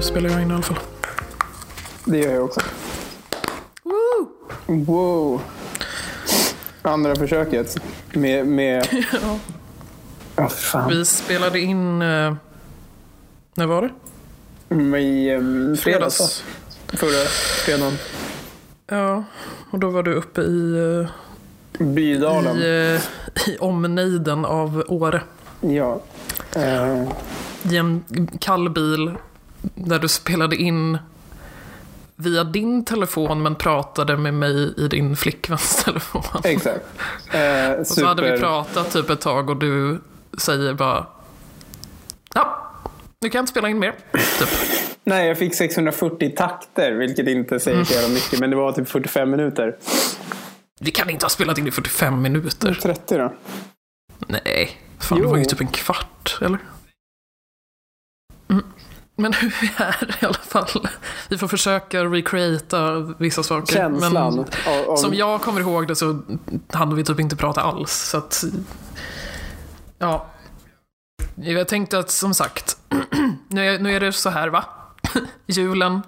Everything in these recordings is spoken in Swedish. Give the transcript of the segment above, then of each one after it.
Nu spelar jag in i alla fall. Det gör jag också. Woo! Wow. Andra försöket. Med... med... Ja. För fan. Vi spelade in... Eh, när var det? I um, fredags. Fredags. Förra fredagen. Ja, och då var du uppe i, eh, Bydalen. i, eh, i omnejden av Åre. Ja. Eh, I en kall bil där du spelade in via din telefon men pratade med mig i din flickväns telefon. exakt. Eh, Och så hade vi pratat typ ett tag och du säger bara Ja, nu kan jag inte spela in mer. Typ. Nej, jag fick 640 takter, vilket inte säger så jävla mycket. Men det var typ 45 minuter. Vi kan inte ha spelat in i 45 minuter. 30 då? Nej, fan det var ju Jo. typ en kvart, eller? Men hur vi är i alla fall. Vi får försöka recreata vissa saker. Känslan. Men av, av, som jag kommer ihåg det så hade vi typ inte prata alls. Så att, ja. Jag tänkte att som sagt, nu är, nu är det så här va? Julen,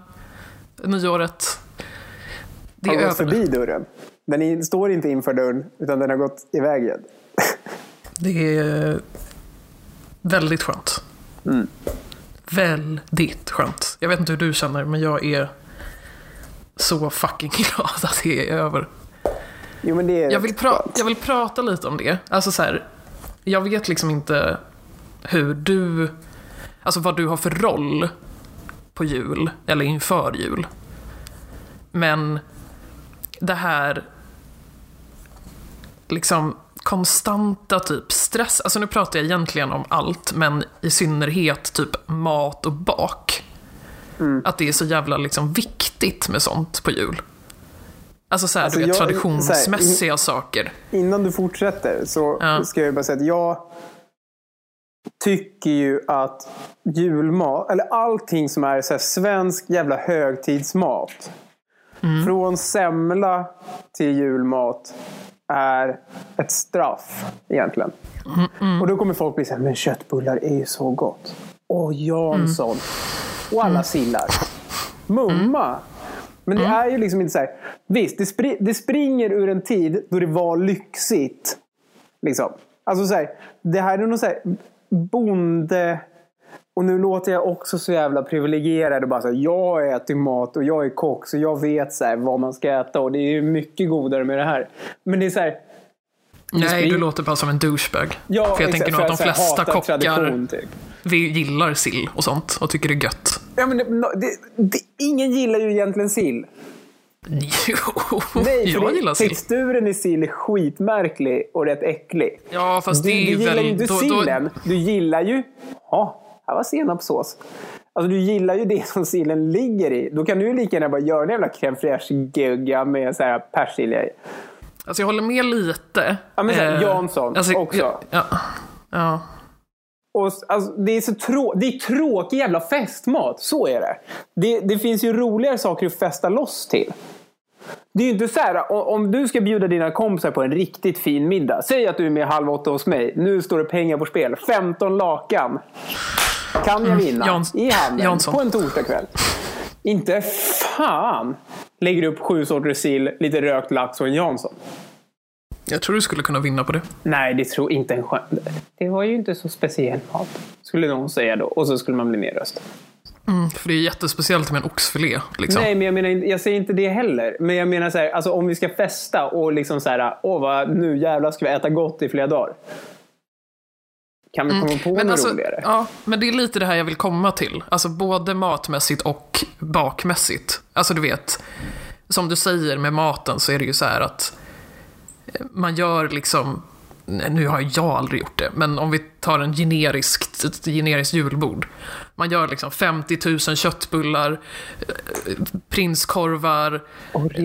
nyåret. Det har är gått över. förbi dörren. Den står inte inför dörren, utan den har gått i vägen. Det är väldigt skönt. Mm. Väldigt skönt. Jag vet inte hur du känner, men jag är så fucking glad att det är över. Jo, men det är Jag vill, pra- jag vill prata lite om det. Alltså så här, jag vet liksom inte hur du, alltså vad du har för roll på jul, eller inför jul. Men det här liksom konstanta typ stress, alltså nu pratar jag egentligen om allt, men i synnerhet typ mat och bak. Att det är så jävla liksom viktigt med sånt på jul. Alltså såhär, Alltså, du vet, jag- traditionsmässiga saker. Innan du fortsätter så Ja. ska jag bara säga att jag tycker ju att julmat, eller allting som är så här svensk jävla högtidsmat. Mm. Från semla till julmat är ett straff egentligen. Mm, Och då kommer folk bli så här, men köttbullar är ju så gott. Och Jansson. Mm. Och alla sillar. Mumma. Men Mm. det är ju liksom inte så här. Visst, det, spri- det springer ur en tid då det var lyxigt. Liksom. Alltså så här, det här är någon så här bonde... Och nu låter jag också så jävla privilegierad och bara så här, jag äter mat och jag är kock så jag vet så här vad man ska äta och det är ju mycket godare med det här. Men det är så här, Nej, du låter bara som en douchebag. ja, För jag exakt, tänker nog att de flesta kockar tradition, typ. vi gillar sill och sånt och tycker det är gött. Ja, men det, det, det, ingen gillar ju egentligen sill. Jo, Nej, jag gillar sill. texturen i sill är skitmärklig och rätt äcklig. Ja, fast Du, det är du ju gillar väl... ju inte då- då- sillen. Du gillar ju... Ja, var senapssås. Alltså du gillar ju det som sillen ligger i. Då kan du ju lika gärna bara göra en jävla crème fraîche-gegga med så här persilja i. Alltså jag håller med lite. Ja, men så här, Eh, Jansson också. Ja, ja. Och, alltså, det är så trå- det är tråkig jävla festmat. Så är det. det. Det finns ju roligare saker att festa loss till. Det är ju inte så här, om du ska bjuda dina kompisar på en riktigt fin middag. Säg att du är med halv åtta hos mig. Nu står det pengar på spel. 15 lakan. Kan jag vinna Jans- i handen Jansson. på en torsdagkväll. Inte fan lägger upp sju sorters sill, lite rökt lax och en Jansson. Jag tror du skulle kunna vinna på det. Nej, det tror inte en chans. Det var ju inte så speciell mat. Skulle någon säga då. Och så skulle man bli nedröstad. Mm, för det är jättespeciellt med en oxfilé. Liksom. Nej, men jag, menar, jag säger inte det heller. Men jag menar så här, alltså om vi ska festa och liksom så här, åh vad, nu jävlar ska vi äta gott i flera dagar. Kan vi komma på Mm. Men, något alltså, roligare? ja, men det är lite det här jag vill komma till. Alltså både matmässigt och bakmässigt. Alltså du vet, som du säger med maten så är det ju så här att eh, man gör liksom, nu har jag aldrig gjort det, men om vi tar en generisk, ett generiskt julbord. Man gör liksom 50 000 köttbullar, eh, prinskorvar,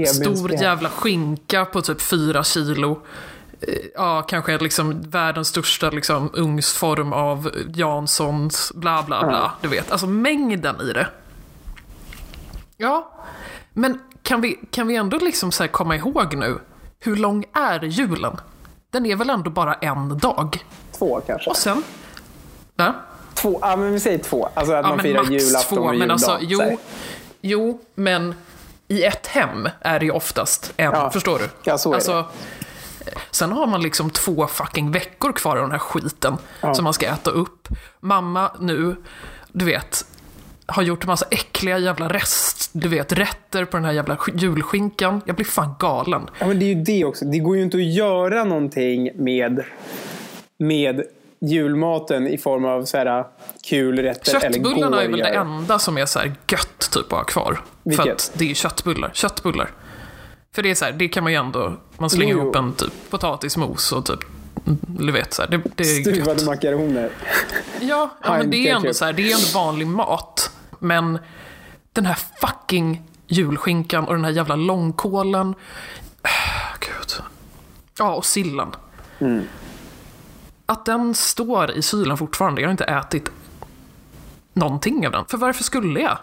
stor jävla skinka på typ 4 kilo. Eh, Ja, kanske liksom världens största liksom, ugnsform av Janssons, bla bla bla. Ja. Du vet, alltså mängden i det. Ja, men kan vi, kan vi ändå liksom så komma ihåg nu, hur lång är julen? Den är väl ändå bara en dag? Två kanske. Och sen... Ja, Två, ja men vi säger två. Alltså att Ja, man firar julafton två. och Men juldagen. alltså, så jo, jo, men i ett hem är det ju oftast en. Ja. Förstår du? Ja, så är alltså, Sen har man liksom två fucking veckor kvar av den här skiten Ja. som man ska äta upp. Mamma nu, du vet, har gjort massa äckliga jävla rest, du vet, rätter på den här jävla sk- julskinkan. Jag blir fan galen. Ja, men det är ju det också. Det går ju inte att göra någonting med, med julmaten i form av så här, kul rätter eller Köttbullarna är väl det enda som är så här gött typ att ha kvar. För Vilket? att det är ju köttbullar. Köttbullar. För det är så här, det kan man ju ändå, man slänger Jo, ihop en typ potatismos och typ, du vet så här, det, det är Stuvade gött. makaroner. Ja, ja men det är ändå så här, det är ändå vanlig mat. Men den här fucking julskinkan och den här jävla långkålen. Äh, Gud. Ja, och sillen. Mm. Att den står i kylen fortfarande, jag har inte ätit någonting av den. För varför skulle jag?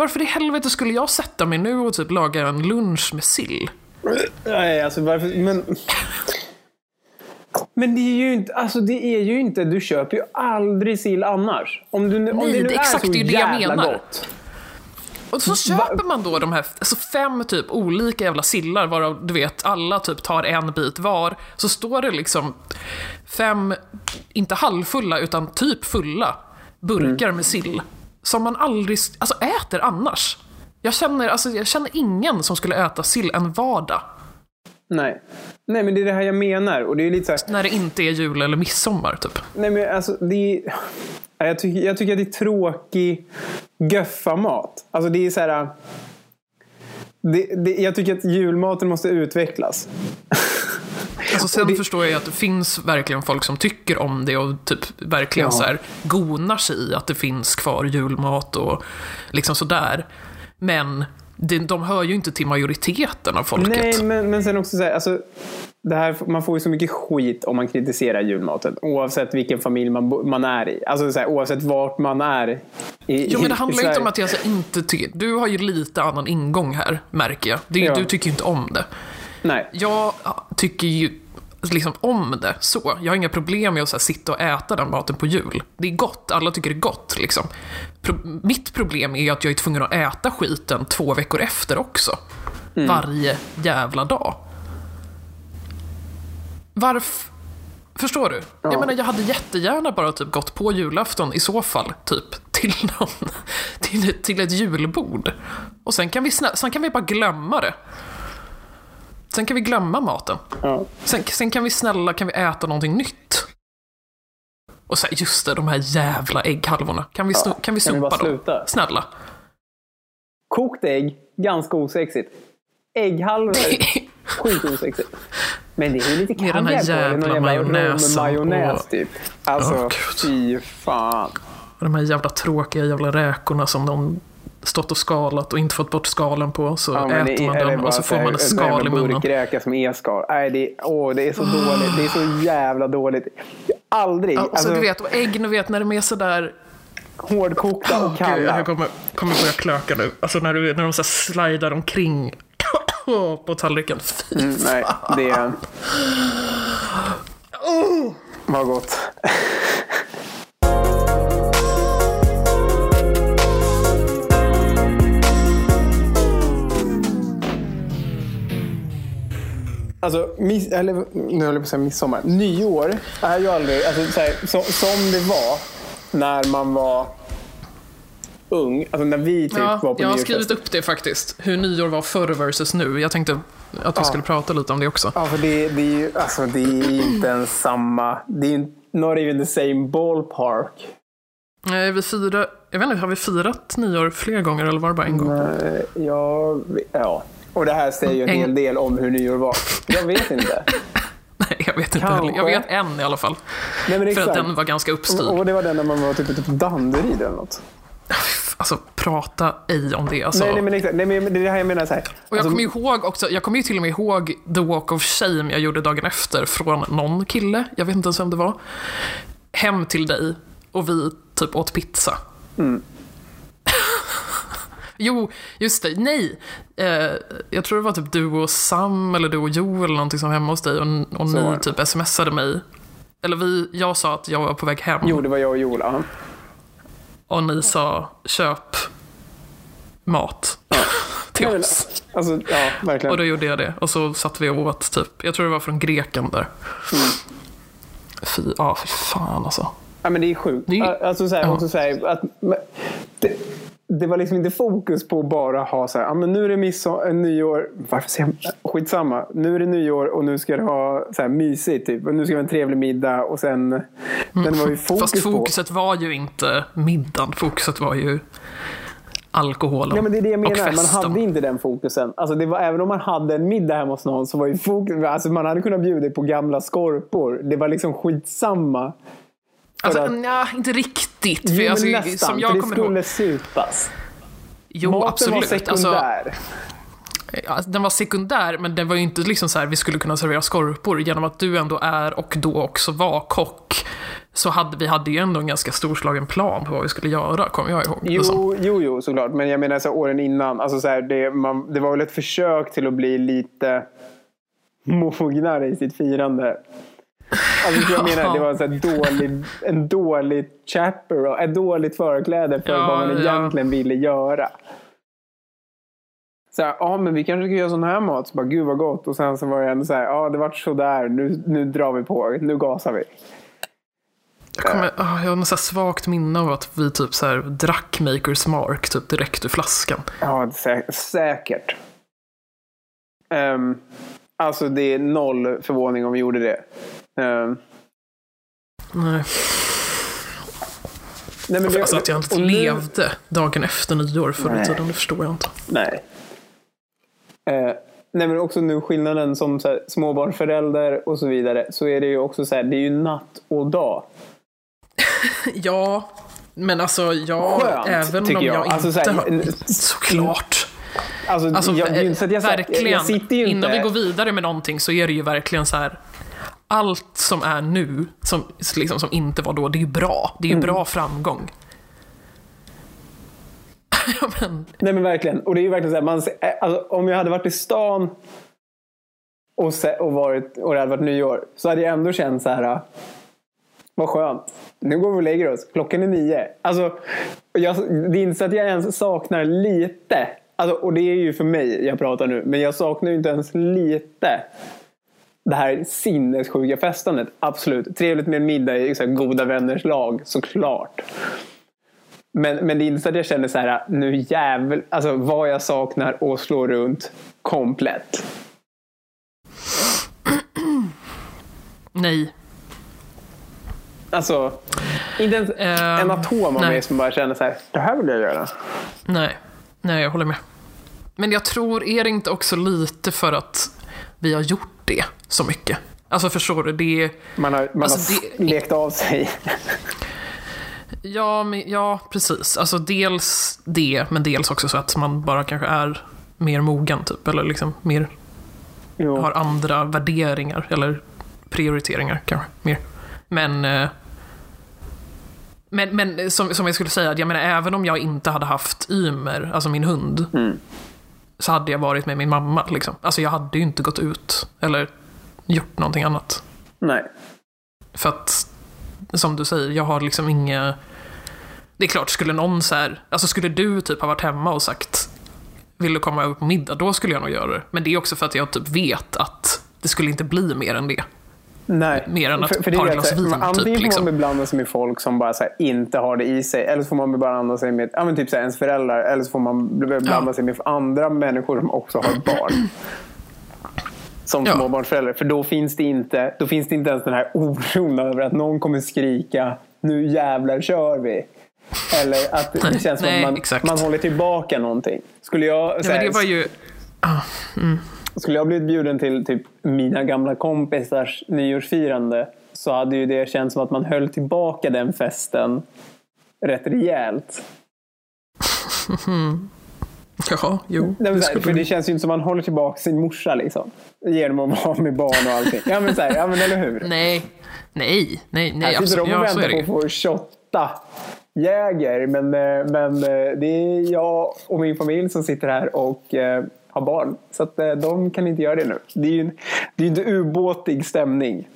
Varför i helvete skulle jag sätta mig nu och typ laga en lunch med sill? Nej, alltså varför... Men... Men det är ju inte, alltså det är ju inte, du köper ju aldrig sill annars. Om, du, om Nej, det nu det- är exakt, så det är det jag jävla menar. gott. Och så köper man då de här alltså fem typ olika jävla sillar varav du vet alla typ tar en bit var. Så står det liksom fem, inte halvfulla utan typ fulla burkar med sill. Som man aldrig alltså, äter annars. Jag känner, alltså, jag känner ingen som skulle äta sill en vardag. Nej. Nej, men det är det här jag menar. Och det är lite så här, När det inte är jul eller midsommar typ. nej men alltså det är, jag, tycker, jag tycker att det är tråkig göffa-mat. Alltså det är så här. Det, det, jag tycker att julmaten måste utvecklas. Alltså sen det- förstår jag att det finns verkligen folk som tycker om det och typ verkligen Ja. så här gonar sig i att det finns kvar julmat och liksom sådär. Men det, de hör ju inte till majoriteten av folket. Nej, men, men sen också så här, alltså, det här, man får ju så mycket skit om man kritiserar julmaten. Oavsett vilken familj man, man är i. Alltså så här, oavsett vart man är. I, Jo men det handlar ju inte om att jag alltså inte tycker... Du har ju lite annan ingång här, märker jag. Det, Ja. Du tycker ju inte om det. Nej. Jag tycker ju liksom om det så. Jag har inga problem med att här, sitta och äta den maten på jul. Det är gott, alla tycker det är gott liksom. Pro- mitt problem är att jag är tvungen att äta skiten två veckor efter också. Varje jävla dag. Varför? Förstår du? Ja. Jag menar, jag hade jättegärna bara typ gått på julafton i så fall, typ, till någon, till, till ett julbord. Och sen kan, vi sen kan vi bara glömma det. Sen kan vi glömma maten. Ja. Sen, sen kan vi snälla, kan vi äta någonting nytt? Och så här, just det, de här jävla ägghalvorna. Kan vi, Ja, kan vi kan vi sopa bara dem? sluta? Snälla. Kokt ägg, ganska osexigt. Ägghalvor, sjukt osexigt. Men det är ju lite Med den här kaviar jävla jävla majonnäsen majonnäs och- typ. Alltså, Gud. fy fan. Och de här jävla tråkiga jävla räkorna som de stått och skalat och inte fått bort skalen på. Så Ja, äter det man den och så får man en skal i munnen. burkräka som är skal. Nej, det är, åh, det är så dåligt. Det är så jävla dåligt. Aldrig. Ja, alltså, du vet, och ägg, ni vet när de är sådär... hårdkokta och Gud, kalla. jag kommer, kommer börja klöka nu. Alltså när, du, när de så slidar omkring på tallriken. Fy Mm, nej, det är... Vad gott. Alltså, miss, eller, nu höll jag på att säga midsommar. Nyår är ju aldrig, alltså, så här, så, som det var när man var ung. Alltså när vi typ Ja, var på jag har skrivit upp det faktiskt. Hur nyår var förr versus nu. Jag tänkte att vi Ja. skulle prata lite om det också. Ja, för det, det är ju alltså, det är inte ens samma. Det är ju not even the same ballpark. Nej, vi firar, jag vet inte, har vi firat nyår fler gånger eller var det bara en gång? Eh, Jag, ja. Och det här säger ju en hel del om hur nyår var. Jag vet inte. Nej, jag vet inte Kanske. heller. Jag vet en i alla fall. Nej, men För att den var ganska uppstyrd. Och, och det var den när man var typ ute på Danderyd eller något. Alltså, prata ej om det. Alltså. Nej, nej, men exakt. Nej, men det är det här jag menar. Så här. Och jag Alltså, kommer ihåg också, jag kommer ju till och med ihåg the walk of shame jag gjorde dagen efter från någon kille, jag vet inte ens vem det var, hem till dig och vi typ åt pizza. Mm. Jo, just det, nej. Eh, jag tror det var typ du och Sam eller du och Jo eller någonting som var hemma hos dig och, och ni typ smsade mig. Eller vi, jag sa att jag var på väg hem. Jo, det var jag och Joel. ja. Och ni sa köp mat till Jag vill- oss. Alltså, ja, verkligen. Och då gjorde jag det. Och så satt vi och åt typ, jag tror det var från greken där. Mm. Fy, ja, fy fan alltså. Ja, men det är sjukt. Det är- Alltså, så här, Ja. också så här, att, det, det var liksom inte fokus på att bara ha så här, ja, men nu är det midsommar, nyår, varför säger jag, skitsamma. Nu är det nyår och nu ska det ha så här mysigt, typ. Och nu ska det vara en trevlig middag och sen, det var ju fokus, Mm. Fast på. fokuset var ju inte middagen, fokuset var ju alkoholen Ja, men det är det jag och menar. Man hade inte den fokusen. Alltså det var, även om man hade en middag hemma hos någon så var ju fokus, alltså man hade kunnat bjuda på gamla skorpor. Det var liksom skitsamma. Alltså, att- nja, inte riktigt. För Jo, alltså, nästan. som jag för det kommer skulle ihåg. supas. Jo, Maten absolut. var Alltså, sekundär. ja, den var sekundär, men den var ju inte liksom så här, vi skulle kunna servera skorpor. Genom att du ändå är och då också var kock, så hade vi hade ju ändå en ganska storslagen plan på vad vi skulle göra, kommer jag ihåg. Liksom. Jo, jo, jo, såklart. Men jag menar så här, åren innan. Alltså så här, det, man, det var väl ett försök till att bli lite mognare i sitt firande. Alltså, jag menar, det var en, så dålig, en dålig chapper, ett dåligt förkläde för Ja, vad man ja. egentligen ville göra. Så ja men vi kanske ska göra sån här mat. Så bara, gud vad gott. Och sen så var det ändå så här, ja det vart sådär. Nu, nu drar vi på. Nu gasar vi. Jag, kommer, ah, jag har något så svagt minne av att vi typ så här drack Makers Mark typ direkt ur flaskan. Ja, sä- säkert. Ehm, alltså det är noll förvåning om vi gjorde det. Ehm, Nej, nej, men det alltså att jag inte och nu- levde dagen efter nyår förr i tiden, det förstår jag inte. Nej. Eh, nej men också nu skillnaden som så här, småbarnsförälder och så vidare. Så är det ju också så här, det är ju natt och dag. Ja, men alltså ja, Skönt, även om jag, jag. inte Alltså, så här, har... Såklart. Alltså, Alltså, jag, jag, sagt- verkligen. jag, jag sitter ju inte... Innan vi går vidare med någonting så är det ju verkligen så här. Allt som är nu, som, liksom, som inte var då, det är ju bra. Det är ju Mm. bra framgång. men, Nej men verkligen. Och det är ju verkligen så här, man, alltså, om jag hade varit i stan och, se, och, varit, och det hade varit nyår så hade jag ändå känt så här. ah, Vad skönt. Nu går vi och lägger oss. Klockan är nio. Alltså, jag, det är inte så att jag ens saknar lite. Alltså, och det är ju för mig jag pratar nu. Men jag saknar ju inte ens lite det här sinnessjuka festandet. Absolut. Trevligt med en middag i så här, goda vänners lag. Såklart. Men, men det är inte så att jag känner så här, nu jävel, alltså vad jag saknar och slå runt komplett. nej. Alltså, inte ens Ehm, en atom av nej. mig som bara känner så här, det här vill jag göra. Nej, nej jag håller med. Men jag tror, är det inte också lite för att vi har gjort det så mycket? Alltså förstår du, det. Man har, man Alltså, har det- lekt av sig. Ja, men, ja, precis. Alltså dels det, men dels också så att man bara kanske är mer mogen typ, eller liksom mer Jo. har andra värderingar eller prioriteringar kanske mer. Men eh, men, men som, som jag skulle säga, jag menar även om jag inte hade haft Ymer, alltså min hund, Mm. Så hade jag varit med min mamma. Liksom. Alltså jag hade ju inte gått ut eller gjort någonting annat. Nej. För att, som du säger, jag har liksom inga... Det är klart, skulle någon så här, alltså skulle du typ ha varit hemma och sagt vill du komma över på middag, då skulle jag nog göra det. Men det är också för att jag typ vet att det skulle inte bli mer än det. Nej. Mer än att för, för ta ett glas vin, Antingen typ, får liksom. man beblanda sig med folk som bara här, inte har det i sig. Eller så får man beblanda sig med ja, men typ så här, ens föräldrar. Eller så får man beblanda Ja. sig med andra människor som också har barn. Som Ja. småbarnsförälder. För då finns, det inte, då finns det inte ens den här oron över att någon kommer skrika nu jävlar kör vi. Eller att det Nej, känns som nej, att man, man håller tillbaka någonting. Skulle jag, men här, det var ju... skulle jag blivit bjuden till typ mina gamla kompisars nyårsfirande så hade ju det känts som att man höll tillbaka den festen rätt rejält. Ja, jo. Nej, det här, för det känns ju inte som att man håller tillbaka sin morsa liksom. Genom att vara med barn och allting. Ja men, så här, ja, men eller hur? Nej, nej, nej, nej, Här sitter de och väntar på att få shotta Jäger. Men, eh, men eh, det är jag och min familj som sitter här och eh, har barn. Så att de kan inte göra det nu. Det är ju en, det är ju inte ubåtig stämning.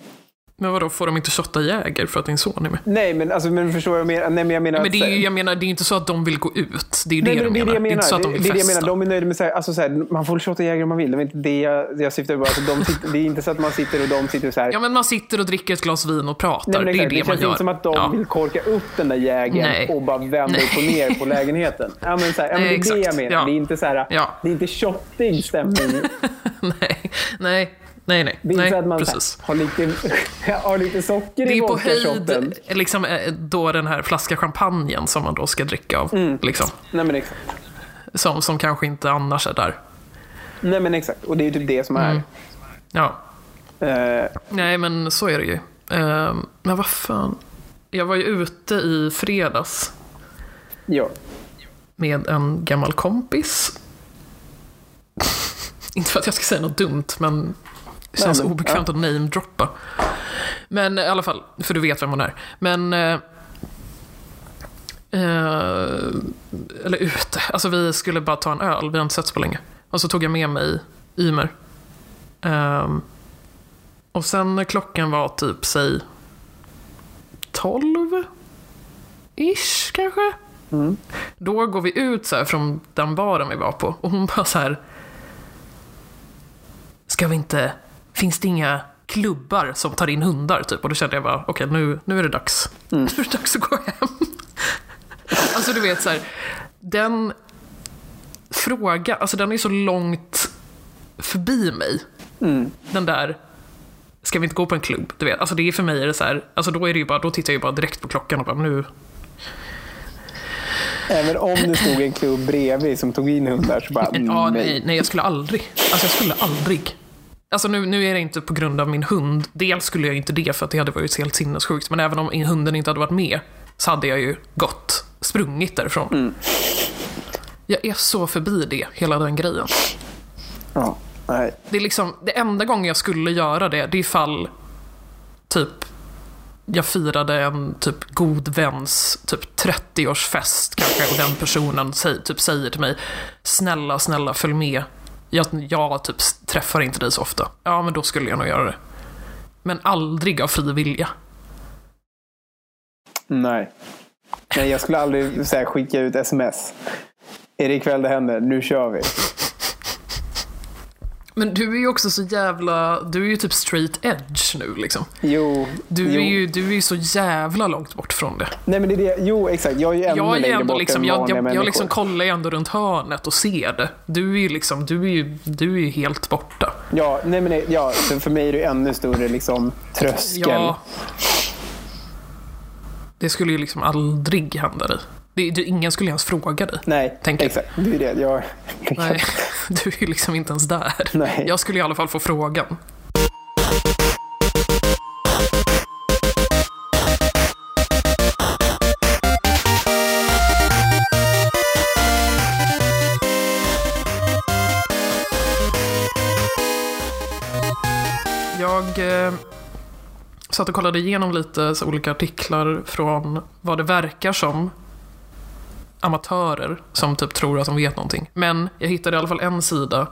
Men vadå, får de inte shotta Jäger för att din son är med? Nej, men, alltså, men förstår vad jag menar? Nej, men jag menar Men det är ju, jag menar, det är inte så att de vill gå ut. Det är ju det de det är menar. det jag Det är inte så att de Det vill är det jag festa. menar. De är nöjda med så här, alltså så här, man får shotta Jäger om man vill. Det är inte det jag, jag syftar på. Alltså, de sitter, det är inte så att man sitter och de sitter så här. Ja, men man sitter och dricker ett glas vin och pratar. Nej, men det är det, det man känns gör. inte som att de ja. vill korka upp den där jägern och bara vända upp och ner på lägenheten. Ja, men så här, ja, men det är det jag menar. Ja. Det är inte så här, Ja. det är inte shottig stämning. nej, nej, nej, nej. Det är inte nej så att man precis. har, lite, har lite socker Det i är på vodka-shotten. höjd, liksom, eh, då den här flaska champagnen som man då ska dricka av. Mm. Liksom, Nej, men exakt. som, som kanske inte annars är där. Nej, men exakt. Och det är ju typ det som är. Ja, Eh, nej men så är det ju. Eh, men vad fan. Jag var ju ute i fredags ja. med en gammal kompis. Inte för att jag ska säga något dumt, men det känns men, obekvämt att namedroppa. Men i alla fall, för du vet vem hon är. Men... Eh, eh, eller ute. Alltså vi skulle bara ta en öl, vi har inte setts på länge. Och så tog jag med mig Ymer. Ehm, och sen när klockan var typ, säg 12 ish kanske. Då går vi ut så från den baren vi var på och hon bara så här. Ska vi inte, finns det inga klubbar som tar in hundar typ? Och då kände jag bara, okej nu, nu är det dags. Nu är det dags att gå hem. alltså du vet så här, den fråga, alltså den är så långt förbi mig. Den där, ska vi inte gå på en klubb? Du vet, alltså det är för mig är det så här, alltså då är det ju bara, då tittar jag ju bara direkt på klockan och bara nu, Även om det stod en klubb bredvid som tog in hundar så bara mm, Ja, nej, nej, jag skulle aldrig. Alltså jag skulle aldrig. Alltså nu, nu är det inte på grund av min hund. Dels skulle jag inte det för att det hade varit helt sinnessjukt. Men även om hunden inte hade varit med så hade jag ju gått, sprungit därifrån. Mm. Jag är så förbi det, hela den grejen. Ja, nej. Det är liksom, det enda gången jag skulle göra det, det är ifall typ jag firade en typ god väns typ 30-årsfest kanske och den personen säger, typ säger till mig Snälla, snälla följ med. Jag, jag typ träffar inte dig så ofta. Ja, men då skulle jag nog göra det. Men aldrig av fri vilja. nej. Nej, jag skulle aldrig så här, skicka ut sms. Är det ikväll det händer? Nu kör vi. Men du är ju också så jävla, du är ju typ straight edge nu liksom. Jo. Du jo. är ju, du är ju så jävla långt bort från det. Nej, men det är det. Jo, exakt. Jag är ju ännu Jag, är längre ändå bort liksom, än jag, jag, jag liksom kollar ju ändå runt hörnet och ser det. Du är ju liksom, du är ju, du är ju helt borta. Ja, nej, men nej, ja, så för mig är det ju ännu större liksom, tröskel. Ja. Det skulle ju liksom aldrig hända dig. Det, det, ingen skulle ens fråga dig. Nej, Tänker. exakt. Det är det. Jag, Nej, du är liksom inte ens där. Nej. Jag skulle i alla fall få frågan. Jag eh, satt och kollade igenom lite så olika artiklar från vad det verkar som amatörer som typ tror att de vet någonting. Men jag hittade i alla fall en sida.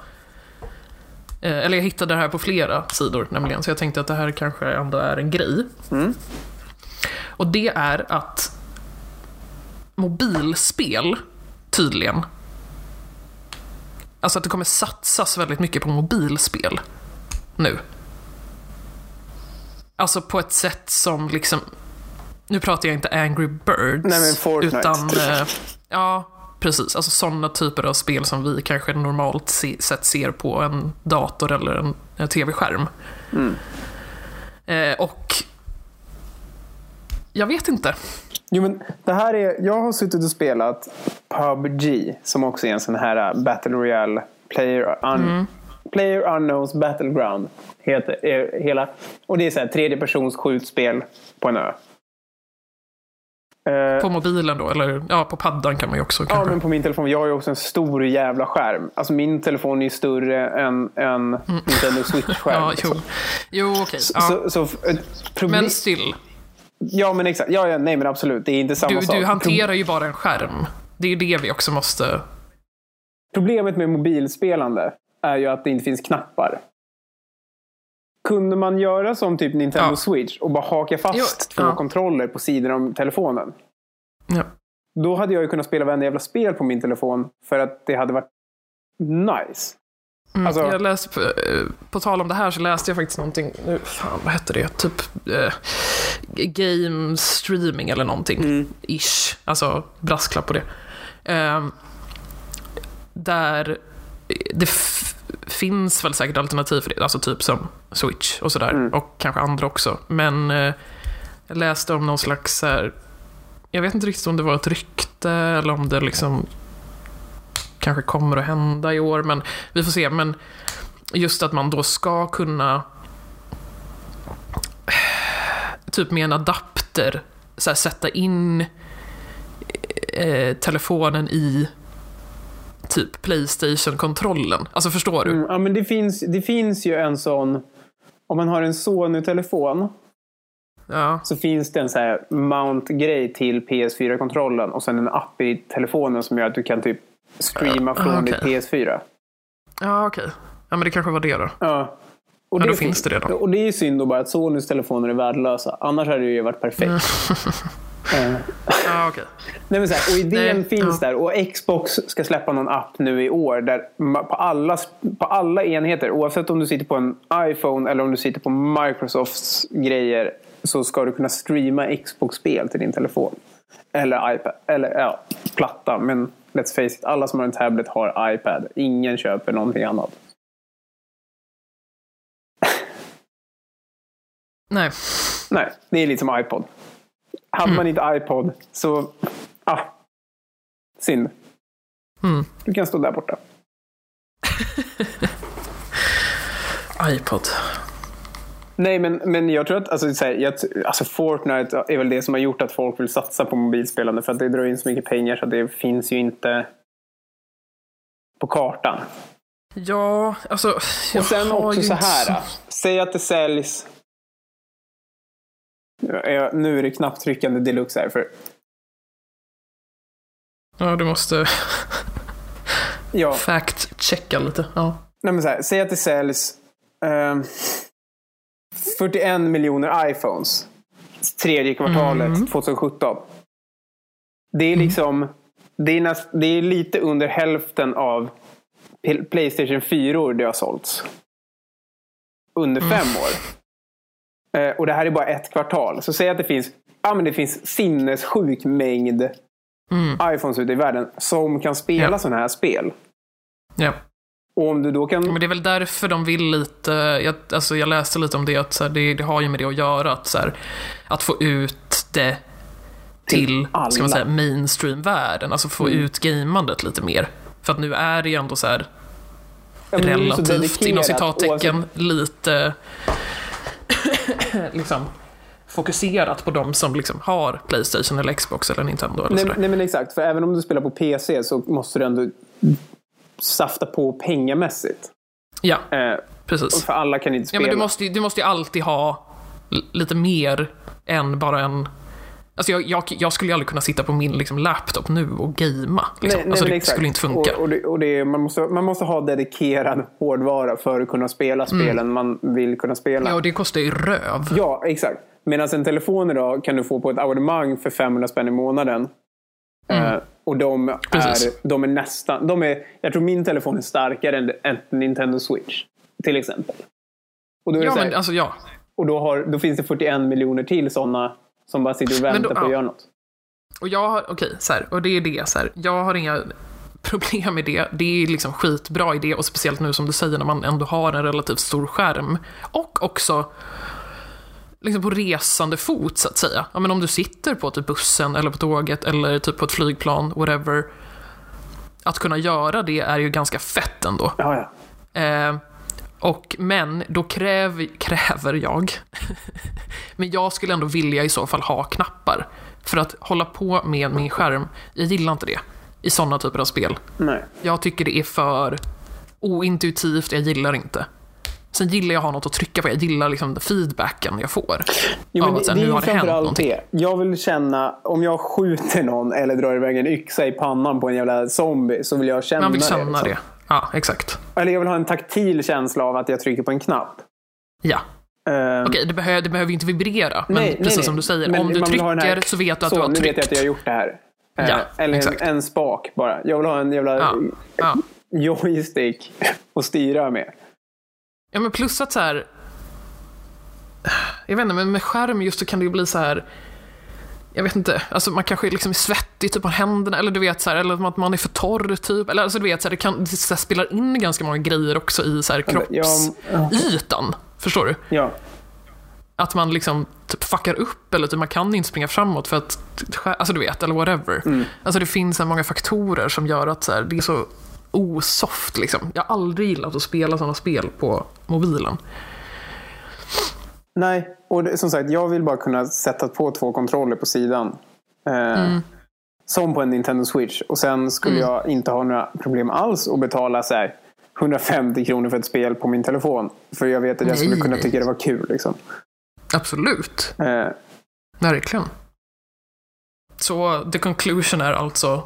Eh, eller jag hittade det här på flera sidor nämligen, så jag tänkte att det här kanske ändå är en grej. Och det är att mobilspel, tydligen, alltså att det kommer satsas väldigt mycket på mobilspel nu. Alltså på ett sätt som liksom, nu pratar jag inte Angry Birds. Nej. Utan, eh, ja, precis. Alltså sådana typer av spel som vi kanske normalt se, sett ser på en dator eller en, en tv-skärm. Eh, och jag vet inte. Jo, men det här är, jag har suttit och spelat PubG som också är en sån här uh, Battle Royale Player, un, Mm. player Unknowns Battleground. Heter, är hela, och det är så här tredje persons skjutspel på en ö. Eh, På mobilen då, eller ja, på paddan kan man ju också Ja, kanske. men på min telefon. Jag har ju också en stor jävla skärm. Alltså min telefon är ju större än en Nintendo Switch-skärm. Mm. Ja, liksom. jo. Jo, okej. Så, Ja. så, så, eh, problem... Men still, Ja, men exakt. Ja, ja, nej, men absolut. Det är inte samma du, sak. du hanterar ju bara en skärm. Det är ju det vi också måste... Problemet med mobilspelande är ju att det inte finns knappar. Kunde man göra som typ Nintendo Ja. Switch och bara haka fast två ja. kontroller på sidan om telefonen. Ja. Då hade jag ju kunnat spela varenda jävla spel på min telefon för att det hade varit nice. Mm, Alltså- jag läste, på, eh, på tal om det här så läste jag faktiskt någonting, nu, fan vad hette det, typ eh, game streaming eller någonting, ish, alltså brasklapp på det. Eh, där det finns väl säkert alternativ för det, alltså typ som Switch och sådär, och kanske andra också. Men eh, jag läste om någon slags här, jag vet inte riktigt om det var ett rykte eller om det liksom kanske kommer att hända i år, men vi får se. Men just att man då ska kunna typ med en adapter så här, sätta in eh, telefonen i typ Playstation-kontrollen. Alltså förstår du? Mm, ja, men det finns, det finns ju en sån... Om man har en Sony-telefon Ja. så finns det en så här mount-grej till PS4-kontrollen och sen en app i telefonen som gör att du kan typ streama från Ah, ditt okej. PS4. Ja, okej. Ja, men det kanske var det då. Ja. Och Ja, då fin- finns det redan. Och det är ju synd då bara att Sonys telefoner är värdelösa. Annars hade det ju varit perfekt. Ja, okej. Nej, men så här, och idén Nej, finns ja. där och Xbox ska släppa någon app nu i år där på alla, på alla enheter, oavsett om du sitter på en iPhone eller om du sitter på Microsofts grejer så ska du kunna streama Xbox-spel till din telefon. Eller iPad, eller ja, platta. Men let's face it, alla som har en tablet har iPad. Ingen köper någonting annat. Nej. Nej, det är lite som iPod. Hade man inte iPod så, ah, synd. Mm. Du kan stå där borta. iPod. Nej, men, men jag tror att alltså, så här, jag, alltså Fortnite är väl det som har gjort att folk vill satsa på mobilspelande. För att det drar in så mycket pengar så det finns ju inte på kartan. Ja, alltså. Och sen också ju så här. Säg att det säljs... Ja, Nu är det knapptryckande deluxe här. För, Ja, du måste ja, fact-checka lite. Ja. nej, men så här, säg att det säljs ehm, 41 miljoner iPhones tredje kvartalet Mm. 2017. Det är liksom det är, näst, det är lite under hälften av Playstation 4 det har sålts. Under Mm. fem år. Eh, och det här är bara ett kvartal. Så säg att det finns, ja, men det finns sinnessjuk mängd Mm. iPhones ute i världen som kan spela Ja. sådana här spel. ja. Och om du då kan... Men det är väl därför de vill lite, jag, alltså jag läste lite om det, att så här, det, det har ju med det att göra, att, så här, att få ut det till, alla. ska man säga, mainstream-världen, alltså få Mm. ut gamandet lite mer. För att nu är det ju ändå så här Ja, relativt, inom citattecken, oavsett- lite liksom fokuserat på de som liksom har Playstation eller Xbox eller Nintendo eller Nej, sådär. nej men exakt, för även om du spelar på PC så måste du ändå safta på pengamässigt. Ja, Eh, precis. för alla kan inte Ja, spela. men du måste, du måste ju alltid ha lite mer än bara en... Alltså jag, jag, jag skulle ju aldrig kunna sitta på min liksom, laptop nu och gamea. Liksom. Nej, alltså det exakt. skulle inte funka. Och, och det, och det, är- man, måste, man måste ha dedikerad hårdvara för att kunna spela spelen man vill kunna spela. Mm. Ja, och det kostar ju röv. Ja, exakt. Medan en telefon idag kan du få på ett abonnemang för 500 spänn i månaden. Eh, och de är, Mm. Precis. de är nästan... De är, jag tror min telefon är starkare än en Nintendo Switch. Till exempel. Och då, är det Ja, här, men alltså ja. och då, har, då finns det 41 miljoner till sådana som bara sitter och väntar då- på att ja. göra något. Och jag har, okej, så här, och det är det så här. Jag har inga problem med det. Det är liksom skitbra idé och speciellt nu som du säger när man ändå har en relativt stor skärm. Och också liksom på resande fot så att säga. Ja, men om du sitter på typ bussen eller på tåget eller typ på ett flygplan, whatever. Att kunna göra det är ju ganska fett ändå. Ja, ja. Eh, och, men då kräver, kräver jag, men jag skulle ändå vilja i så fall ha knappar. För att hålla på med min skärm, jag gillar inte det i sådana typer av spel. Nej. Jag tycker det är för ointuitivt, jag gillar inte. Sen gillar jag att ha något att trycka på, jag gillar liksom feedbacken jag får. Jo, men det, här, det är nu ju har det hänt någonting. det. Jag vill känna, om jag skjuter någon eller drar iväg en yxa i pannan på en jävla zombie så vill jag känna Man vill det. känna liksom. Ja, exakt. Eller jag vill ha en taktil känsla av att jag trycker på en knapp. Ja, Ehm, Okej, det, behö, det behöver inte vibrera, men nej, precis nej, som du säger, Men om du trycker här- så vet du att så, du har nu tryckt. vet jag att jag har gjort det här. Ja, eller exakt. en, en spak bara. Jag vill ha en jävla Ja, ja. joystick att styra med. Ja, men plus att så här... Jag vet inte, men med skärm just så kan det ju bli så här... Jag vet inte, alltså man kanske liksom är svettig typ på händerna, eller du vet så här, eller att man är för torr typ. Eller alltså du vet, så här, det, kan, det så här, spelar in ganska många grejer också i så här, Ja, kroppsytan. Förstår du? ja. Att man liksom typ fuckar upp eller typ man kan inte springa framåt för att, alltså du vet, eller whatever. Mm. Alltså det finns så många faktorer som gör att så det är så osoft liksom. Jag har aldrig gillat att spela sådana spel på mobilen. Nej, och det, som sagt, jag vill bara kunna sätta på två kontroller på sidan. Eh, Som på en Nintendo Switch. Och sen skulle jag inte ha några problem alls att betala så här, 150 kronor för ett spel på min telefon. För jag vet att jag Nej, skulle kunna tycka det var kul. Liksom. Absolut, Eh, verkligen. Så the conclusion är alltså,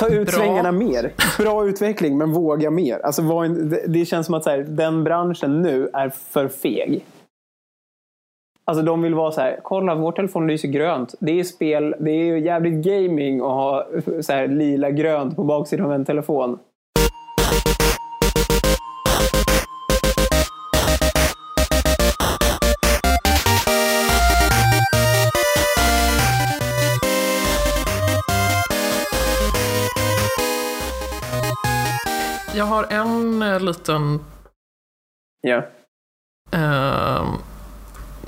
ta ut Bra. svängarna mer. Bra utveckling, men våga mer. Alltså, en, det, känns som att här, den branschen nu är för feg. Alltså de vill vara så här, kolla vår telefon lyser grönt. Det är spel, det är ju jävligt gaming att ha så här, lila grönt på baksidan av en telefon. Har en eh, liten Ja. Ehm,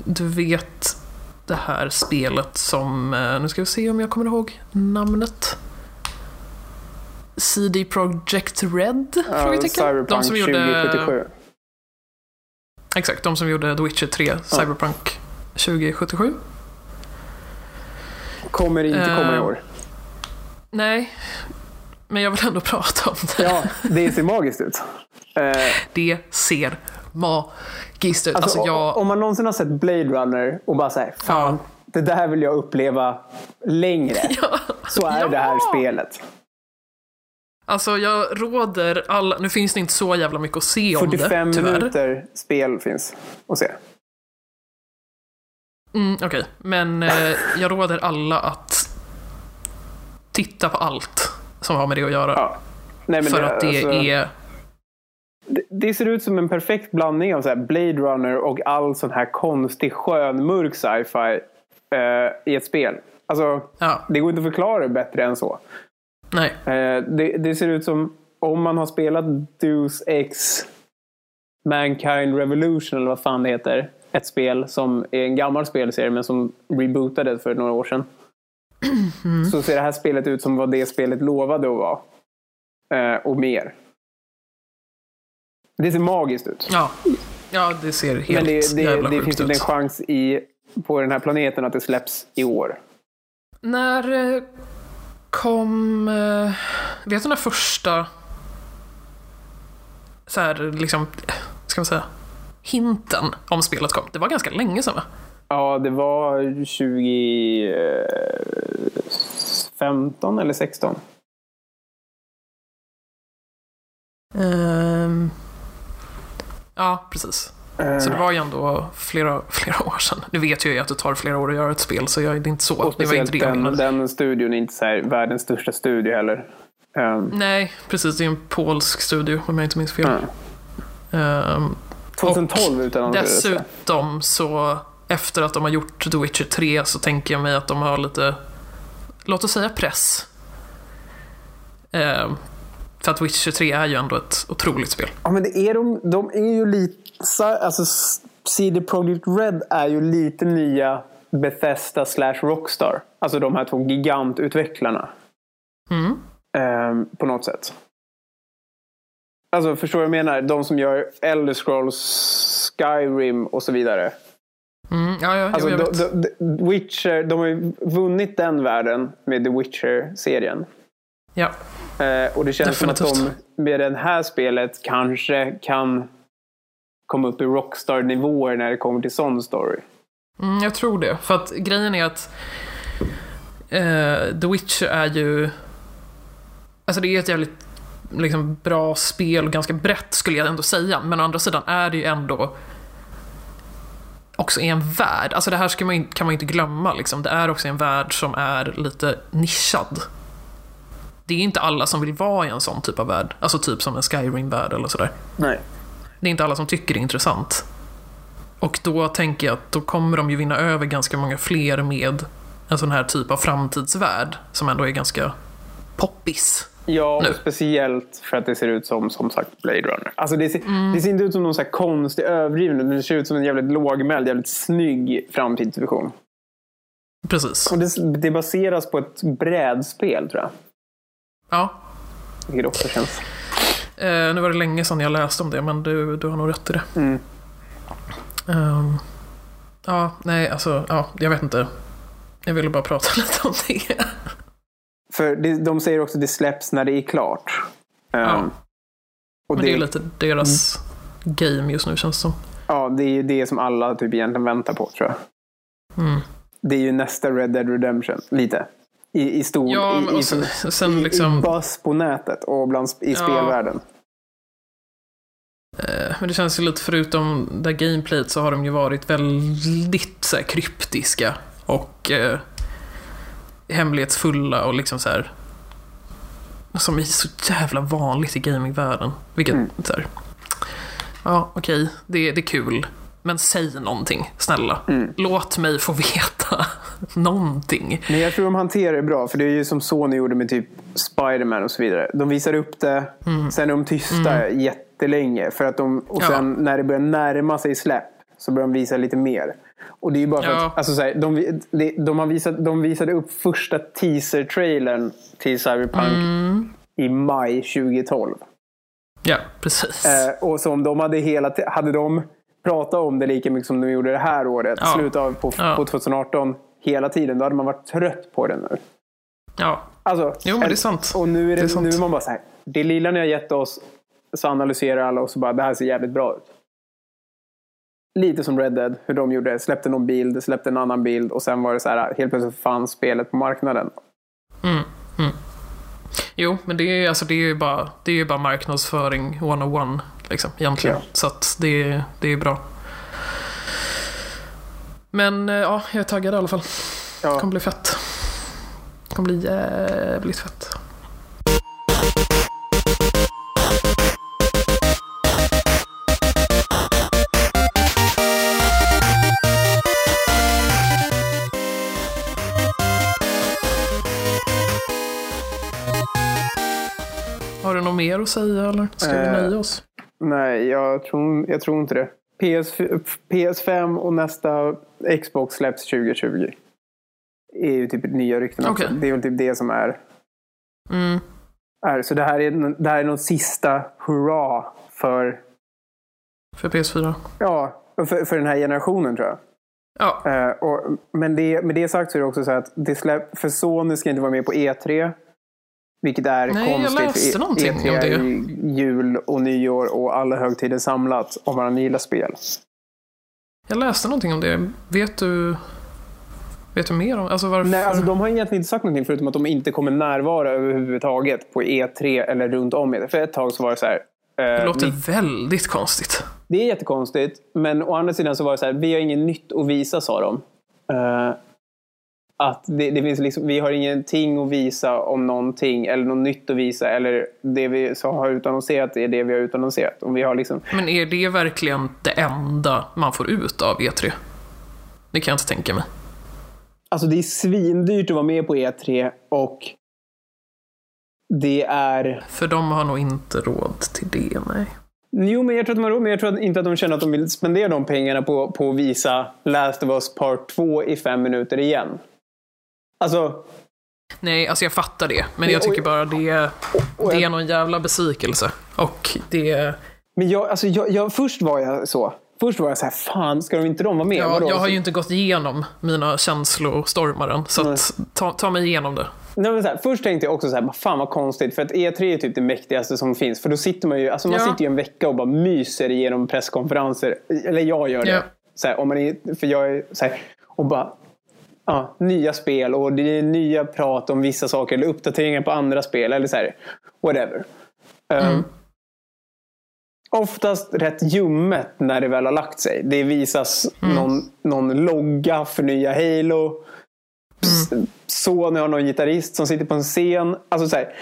du vet det här spelet som, eh, nu ska vi se om jag kommer ihåg namnet. CD Projekt Red? Ja, Frågetecken. Cyberpunk de som gjorde, 2077. exakt, de som gjorde The Witcher 3, Cyberpunk 2077. Kommer inte komma i Eh, år. Nej, men jag vill ändå prata om det. Ja, det ser magiskt ut. Eh, Det ser magiskt ut. Alltså, Alltså, jag... Om man någonsin har sett Blade Runner och bara säger fan, det där vill jag uppleva längre. Så är Ja. det här spelet. Alltså jag råder alla, nu finns det inte så jävla mycket att se om 45 det, tyvärr. minuter spel finns att se. Mm. Okej, men eh, jag råder alla att titta på allt som har med det att göra. Ja. Nej, för att det alltså, är... det, det ser ut som en perfekt blandning av så här Blade Runner och all sån här konstig, skön, mörk sci-fi eh, i ett spel. Alltså, Ja, det går inte att förklara det bättre än så. nej. Eh, det, det ser ut som om man har spelat Deus Ex Mankind Revolution eller vad fan det heter. Ett spel som är en gammal spelserie men som rebootade för några år sedan. Så ser det här spelet ut som vad det spelet lovade att vara. Eh, och mer. Det ser magiskt ut. Ja, ja det ser helt Men det, jävla det, det finns inte en chans i, på den här planeten att det släpps i år. När eh, kom... eh, Vet du när första... Så här, liksom... Ska man säga? Hinten om spelet kom. Det var ganska länge sedan va? Ja, det var 2015 eller 16. Ehm, ja, precis. Eh, Så det var ju ändå flera, flera år sedan. Nu vet jag ju att det tar flera år att göra ett spel, så jag, det är inte så. Och det var inte det den, menade. den studion är inte så här världens största studio heller. Um, Nej, precis. Det är en polsk studio, om jag inte minns fel. ja. Ehm, 2012 utan Dessutom så, efter att de har gjort The Witcher 3 så tänker jag mig att de har lite, låt oss säga press. Ehm, för att Witcher 3 är ju ändå ett otroligt spel. Ja, men det är de, de är ju lite... Alltså, CD Projekt Red är ju lite nya Bethesda slash Rockstar. Alltså de här två gigantutvecklarna. Mm. Ehm, på något sätt. Alltså förstår du vad jag menar? De som gör Elder Scrolls, Skyrim och så vidare. Mm, ja, ja, Alltså, jag vet. de, de, Witcher, de har ju vunnit den världen med The Witcher-serien. ja. Eh, och det känns som att de Definitivt. med det här spelet kanske kan komma upp i Rockstar-nivåer när det kommer till sån story. Mm, jag tror det. För att grejen är att eh, The Witcher är ju... Alltså det är ett jävligt liksom bra spel, ganska brett skulle jag ändå säga. Men å andra sidan är det ju ändå också i en värld. Alltså det här ska man, kan man inte glömma. Liksom. Det är också en värld som är lite nischad. Det är inte alla som vill vara i en sån typ av värld. Alltså typ som en Skyrim-värld eller sådär. Nej. Det är inte alla som tycker det är intressant. Och då tänker jag att då kommer de ju vinna över ganska många fler med en sån här typ av framtidsvärld som ändå är ganska poppis. Ja, Nu. speciellt för att det ser ut som som sagt Blade Runner. Alltså det, ser, det ser inte ut som någon så konstig överdriven, utan det ser ut som en jävligt lågmäld, jävligt snygg framtidsvision. Precis. Och det, det baseras på ett brädspel tror jag. Ja. Vilket också känns... Eh, nu var det länge sedan jag läste om det, men du, du har nog rätt i det. Mm. Ehm, ja, nej, alltså, ja, jag vet inte. Jag ville bara prata lite om det. För det, de säger också att det släpps när det är klart. Ja. Ehm, och Men det är lite deras game just nu känns det som. Ja, det är ju det som alla typ egentligen väntar på tror jag. Mm. Det är ju nästa Red Dead Redemption, lite. I, i stor... Ja, i, i, och sen, i, sen i liksom... buzz på nätet och bland, i Ja. spelvärlden. Eh, Men det känns ju lite förutom det gameplayet så har de ju varit väldigt så här, kryptiska och eh, hemlighetsfulla och liksom så här som är så jävla vanligt i gamingvärlden. Vilket, Mm. så här, ja okej, det, det är kul. Men säg någonting, snälla. Mm. Låt mig få veta någonting. Men jag tror de hanterar det bra, för det är ju som Sony gjorde med typ Spider-Man och så vidare. De visar upp det, sen är de tysta jättelänge. För att de, och Mm. Ja. sen när det börjar närma sig släpp så börjar de visa lite mer. Och det är ju bara för Ja. att, alltså så här, de, de, har visat, de visade upp första teaser-trailern till Cyberpunk Mm. i maj 2012. Ja, precis. Eh, och så om de hade hela hade de pratat om det lika mycket som de gjorde det här året, Ja. slutet av på, Ja. på 2018 hela tiden, då hade man varit trött på det nu. ja, Alltså, Jo, men det är sant. Och nu är, det, Det är nu är man bara så här. Det lilla ni har gett oss så analyserar alla och så bara det här ser jävligt bra ut. Lite som Red Dead, hur de gjorde. Släppte någon bild, släppte en annan bild och sen var det så här helt plötsligt fanns spelet på marknaden. Mm, mm. Jo, men det är, alltså, det är ju bara, det är ju bara marknadsföring 101 liksom, egentligen. Ja. Så att det, det är bra. Men eh, ja, jag är taggad i alla fall. Det Ja, kommer bli fett. Det kommer bli jävligt fett. Något mer att säga eller ska vi Eh, nöja oss? nej, jag tror, jag tror inte det. PS, PS5 och nästa Xbox släpps 2020. är ju typ nya rykten. Okej. Det är väl typ det som är Mm. är. Så det här är, det här är någon sista hurra för, För PS4. ja, för, för den här generationen tror jag. Ja, Eh, och, men det, med det sagt så är det också så att det släpp, för Sony ska inte vara med på E3. Vilket är Nej, jag konstigt. läste för någonting E3 om det. är ju jul och nyår och alla högtider samlat om man gillar spel. jag läste någonting om det. Vet du, vet du mer om alltså varför? Nej, alltså de har egentligen inte sagt någonting förutom att de inte kommer närvara överhuvudtaget på E3 eller runt om E3. För ett tag så var det så här. eh, det låter vi, väldigt konstigt. det är jättekonstigt. Men å andra sidan så var det så här. Vi har inget nytt att visa sa de. Eh, att det, det finns liksom, vi har ingenting att visa om någonting eller något nytt att visa. Eller det vi så har utannonserat är det vi har utannonserat. Och vi har liksom, Men är det verkligen det enda man får ut av E3? Det kan jag inte tänka mig. Alltså det är svindyrt att vara med på E3 och det är... För de har nog inte råd till det, nej. Jo, men jag tror, att de har råd, men jag tror inte att de känner att de vill spendera de pengarna på, på att visa Last of Us Part 2 i fem minuter igen. Alltså, Nej, alltså jag fattar det. Men jag tycker bara det, det är någon jävla besvikelse. Och det... men jag, alltså jag, jag, först var jag så. Först var jag så här, fan, ska de inte de vara med? Ja, Vadå? jag har ju inte gått igenom mina känslostormar än. Så att, ta, ta mig igenom det. Nej, men så här, först tänkte jag också så här, "Vad fan vad konstigt. För att E3 är typ det mäktigaste som finns. För då sitter man ju, alltså man Ja. sitter ju en vecka och bara myser igenom presskonferenser. Eller jag gör det. Ja. Så här, om man är, för jag är så här, och bara, ja, nya spel och det är nya prat om vissa saker. Eller uppdateringar på andra spel. Eller så här, whatever. Eh, Mm. Oftast rätt ljummet när det väl har lagt sig. Det visas Mm. någon, någon logga för nya Halo. Mm. Sony har någon gitarrist som sitter på en scen. Alltså så här,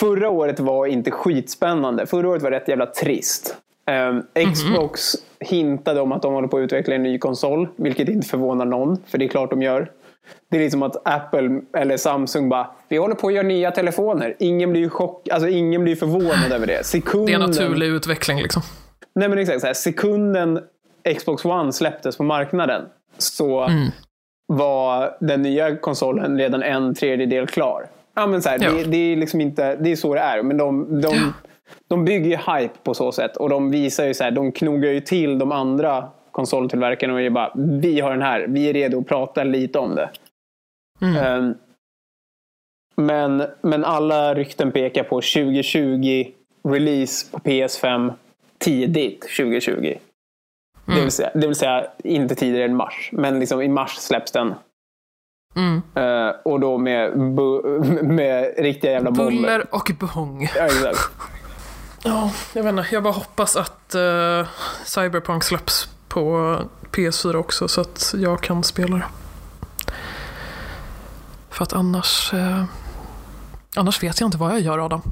förra året var inte skitspännande. Förra året var rätt jävla trist. Mhm. Um, Xbox hintade om att de håller på att utveckla en ny konsol. Vilket inte förvånar någon. För det är klart de gör. Det är liksom att Apple eller Samsung bara Vi håller på att göra nya telefoner. Ingen blir chock, alltså ingen blir förvånad över det. Det är Sekunden, en naturlig utveckling liksom. nej men exakt, så här, sekunden Xbox One släpptes på marknaden så Mm. var den nya konsolen redan en tredjedel klar. Ja, men så här, Ja. det, det, är liksom inte, det är så det är. Men de, de, de bygger ju hype på så sätt. Och de visar ju så här, de knogar ju till de andra konsoltillverkarna och är bara vi har den här, vi är redo att prata lite om det. Mm. Ehm, men, men alla rykten pekar på 2020 release på PS5 tidigt 2020. Det, Mm. vill säga, det vill säga inte tidigare än mars. Men liksom i mars släpps den. Mm. Eh, och då med, med riktiga jävla bomber. Buller och bång. Ja, exakt. Ja, jag vet inte. Jag bara hoppas att uh, Cyberpunk släpps på PS4 också så att jag kan spela det. För att annars... eh, annars vet jag inte vad jag gör Adam.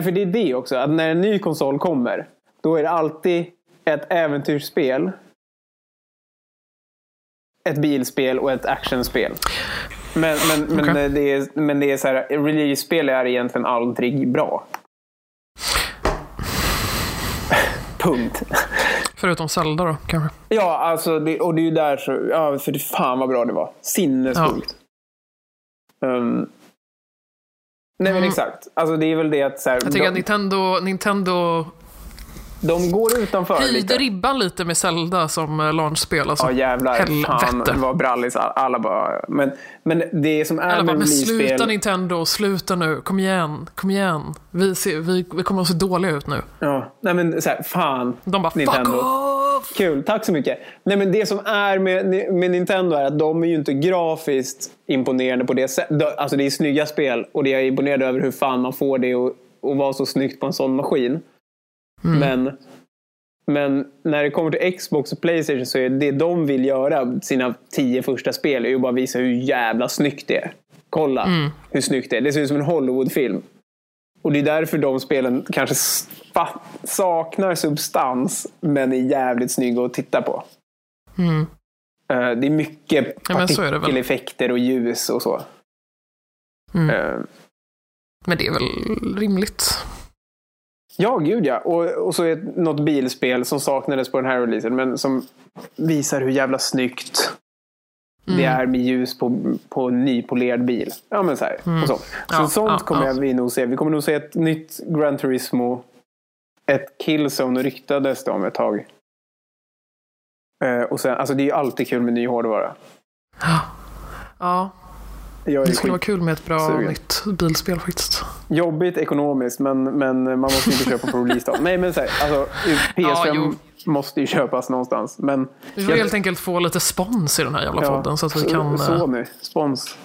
Nej, för det är det också. Att när en ny konsol kommer, då är det alltid ett äventyrsspel, ett bilspel och ett actionspel. Men, men, men, Okej. det är, men det är så här, release-spel är egentligen aldrig bra. Punkt. Förutom Zelda då kanske. Ja, alltså, det, och det är ju där så, ja, för det fan vad bra det var. Sinnessjukt. Um, nej men Mm. exakt. Alltså det är väl det att så här, Jag tycker de, att Nintendo, Nintendo de går utanför höjde lite. ribban lite med Zelda som eh, launchspel. Alltså. Ja jävlar, fan Helvete. vad brallis. Alla bara, men, men det som är Alla bara, med men sluta Nintendo, sluta nu, kom igen, kom igen. Vi, ser, vi, vi kommer att se dåliga ut nu. Ja, nej men så här, fan. De bara, Nintendo. fuck off! Kul, tack så mycket. Nej, men det som är med, med Nintendo är att de är ju inte grafiskt imponerande på det sättet. Alltså det är snygga spel och det är imponerad över hur fan man får det att vara så snyggt på en sån maskin. Mm. Men, men när det kommer till Xbox och Playstation så är det de vill göra, sina tio första spel, är ju bara visa hur jävla snyggt det är. Kolla Mm. hur snyggt det är. Det ser ut som en Hollywoodfilm. Och det är därför de spelen kanske saknar substans men är jävligt snygga att titta på. Mm. Eh, Det är mycket Ja, är partikeleffekter och ljus och så. Mm. Eh, Men det är väl rimligt. Ja, gud ja. Och, och så är det något bilspel som saknades på den här releasen men som visar hur jävla snyggt det Mm. är med ljus på, på en nypolerad bil. Ja, men så här. Och så. så Ja, sånt ja, kommer ja. vi nog se. Vi kommer nog se ett nytt Gran Turismo. Ett Killzone ryktades det om ett tag. Eh, och sen, alltså det är ju alltid kul med ny hårdvara. Ja, Jag det skulle vara kul med ett bra sugen. nytt bilspel faktiskt. Jobbigt ekonomiskt men, men man måste inte köpa på release. Nej men så här, alltså, PS5 Ja. Måste ju köpas någonstans. Men Vi får helt enkelt få lite spons i den här jävla podden så att vi kan... eh, Sony, spons.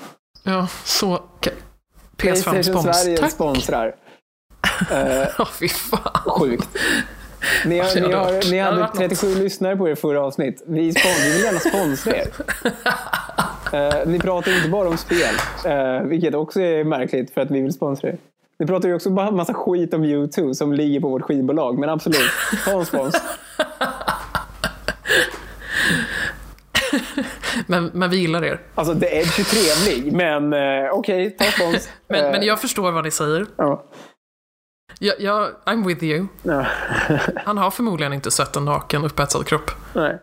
Ja, så... ka- Playstation PS5-spons. Sverige Tack! sponsrar. Ja, fy fan. sjukt. Ni, har, jag ni, har, ni hade hade varit något. 37 lyssnare på er förra avsnitt. Vi, spon, vi vill gärna sponsra er. Eh, ni pratar inte bara om spel, eh, vilket också är märkligt för att vi vill sponsra er. Ni pratar ju också bara massa skit om U2 som ligger på vårt skivbolag, men absolut, ta en spons. Men, men vi gillar er. Alltså, The Edge är trevlig, men eh, okej, ta spons. Men, Eh, men jag förstår vad ni säger. ja. Jag, jag, I'm with you. Ja. Han har förmodligen inte sett en naken upphetsad kropp. Nej.